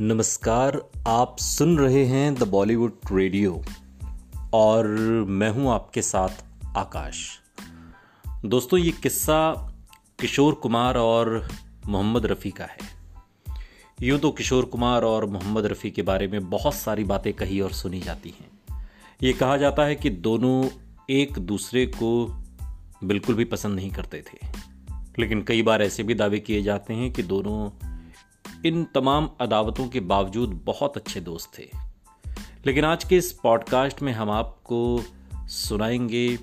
नमस्कार, आप सुन रहे हैं द बॉलीवुड रेडियो और मैं हूँ आपके साथ आकाश। दोस्तों, ये किस्सा किशोर कुमार और मोहम्मद रफ़ी का है। यूँ तो किशोर कुमार और मोहम्मद रफ़ी के बारे में बहुत सारी बातें कही और सुनी जाती हैं। ये कहा जाता है कि दोनों एक दूसरे को बिल्कुल भी पसंद नहीं करते थे। लेकिन कई बार ऐसे भी दावे किए जाते हैं कि दोनों इन तमाम अदावतों के बावजूद बहुत अच्छे दोस्त थे। लेकिन आज के इस पॉडकास्ट में हम आपको सुनाएँगे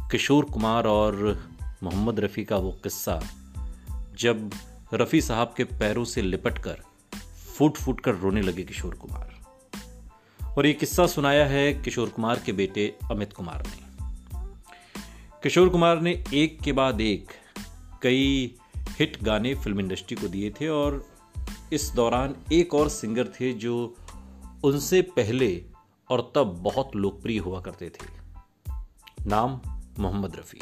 किशोर कुमार और मोहम्मद रफ़ी का वो किस्सा, जब रफ़ी साहब के पैरों से लिपट कर फूट फूट कर रोने लगे किशोर कुमार। और ये किस्सा सुनाया है किशोर कुमार के बेटे अमित कुमार ने। किशोर कुमार ने एक के बाद एक कई हिट गाने फ़िल्म इंडस्ट्री को दिए थे और इस दौरान एक और सिंगर थे जो उनसे पहले और तब बहुत लोकप्रिय हुआ करते थे। नाम मोहम्मद रफ़ी।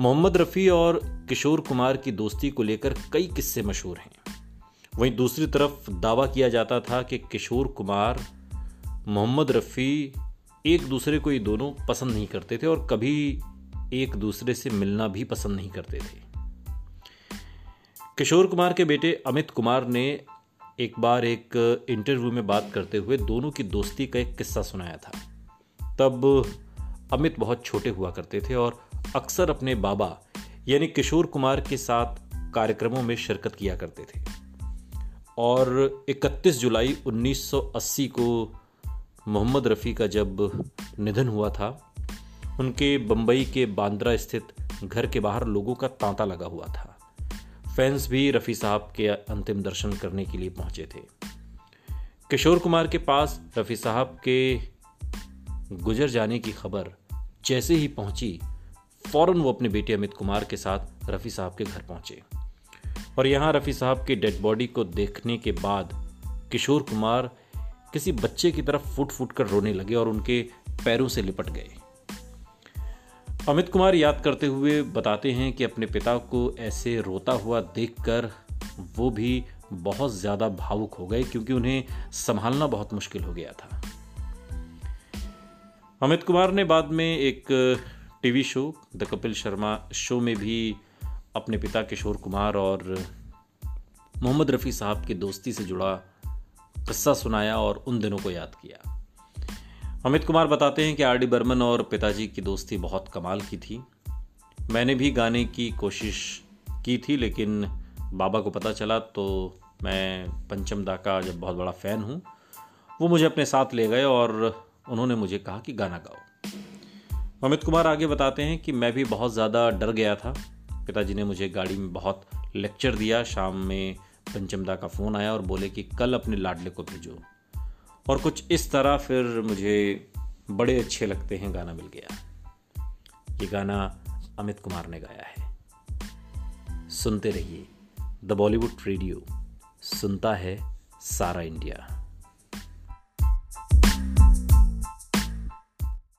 मोहम्मद रफ़ी और किशोर कुमार की दोस्ती को लेकर कई किस्से मशहूर हैं। वहीं दूसरी तरफ़ दावा किया जाता था कि किशोर कुमार, मोहम्मद रफ़ी एक दूसरे को ये दोनों पसंद नहीं करते थे और कभी एक दूसरे से मिलना भी पसंद नहीं करते थे। किशोर कुमार के बेटे अमित कुमार ने एक बार एक इंटरव्यू में बात करते हुए दोनों की दोस्ती का एक किस्सा सुनाया था। तब अमित बहुत छोटे हुआ करते थे और अक्सर अपने बाबा, यानी किशोर कुमार के साथ कार्यक्रमों में शिरकत किया करते थे। और 31 जुलाई 1980 को मोहम्मद रफ़ी का जब निधन हुआ था, उनके बम्बई के बांद्रा स्थित घर के बाहर लोगों का तांता लगा हुआ था। फैंस भी रफ़ी साहब के अंतिम दर्शन करने के लिए पहुँचे थे। किशोर कुमार के पास रफ़ी साहब के गुजर जाने की खबर जैसे ही पहुँची, फ़ौरन वो अपने बेटे अमित कुमार के साथ रफ़ी साहब के घर पहुँचे। और यहाँ रफ़ी साहब की डेड बॉडी को देखने के बाद किशोर कुमार किसी बच्चे की तरफ़ फुट फुट कर रोने लगे और उनके पैरों से लिपट गए। अमित कुमार याद करते हुए बताते हैं कि अपने पिता को ऐसे रोता हुआ देखकर वो भी बहुत ज़्यादा भावुक हो गए क्योंकि उन्हें संभालना बहुत मुश्किल हो गया था। अमित कुमार ने बाद में एक TV show, the Kapil Sharma show में भी अपने पिता किशोर कुमार और मोहम्मद रफ़ी साहब की दोस्ती से जुड़ा किस्सा सुनाया और उन दिनों को याद किया। अमित कुमार बताते हैं कि आर डी बर्मन और पिताजी की दोस्ती बहुत कमाल की थी। मैंने भी गाने की कोशिश की थी, लेकिन बाबा को पता चला तो मैं पंचम दा का जब बहुत बड़ा फ़ैन हूँ, वो मुझे अपने साथ ले गए और उन्होंने मुझे कहा कि गाना गाओ। अमित कुमार आगे बताते हैं कि मैं भी बहुत ज़्यादा डर गया था। पिताजी ने मुझे गाड़ी में बहुत लेक्चर दिया, शाम में पंचमदा का फ़ोन आया और बोले कि कल अपने लाडले को भेजो। और कुछ इस तरह फिर मुझे बड़े अच्छे लगते हैं गाना मिल गया। ये गाना अमित कुमार ने गाया है। सुनते रहिए। The Bollywood radio. सुनता है सारा इंडिया।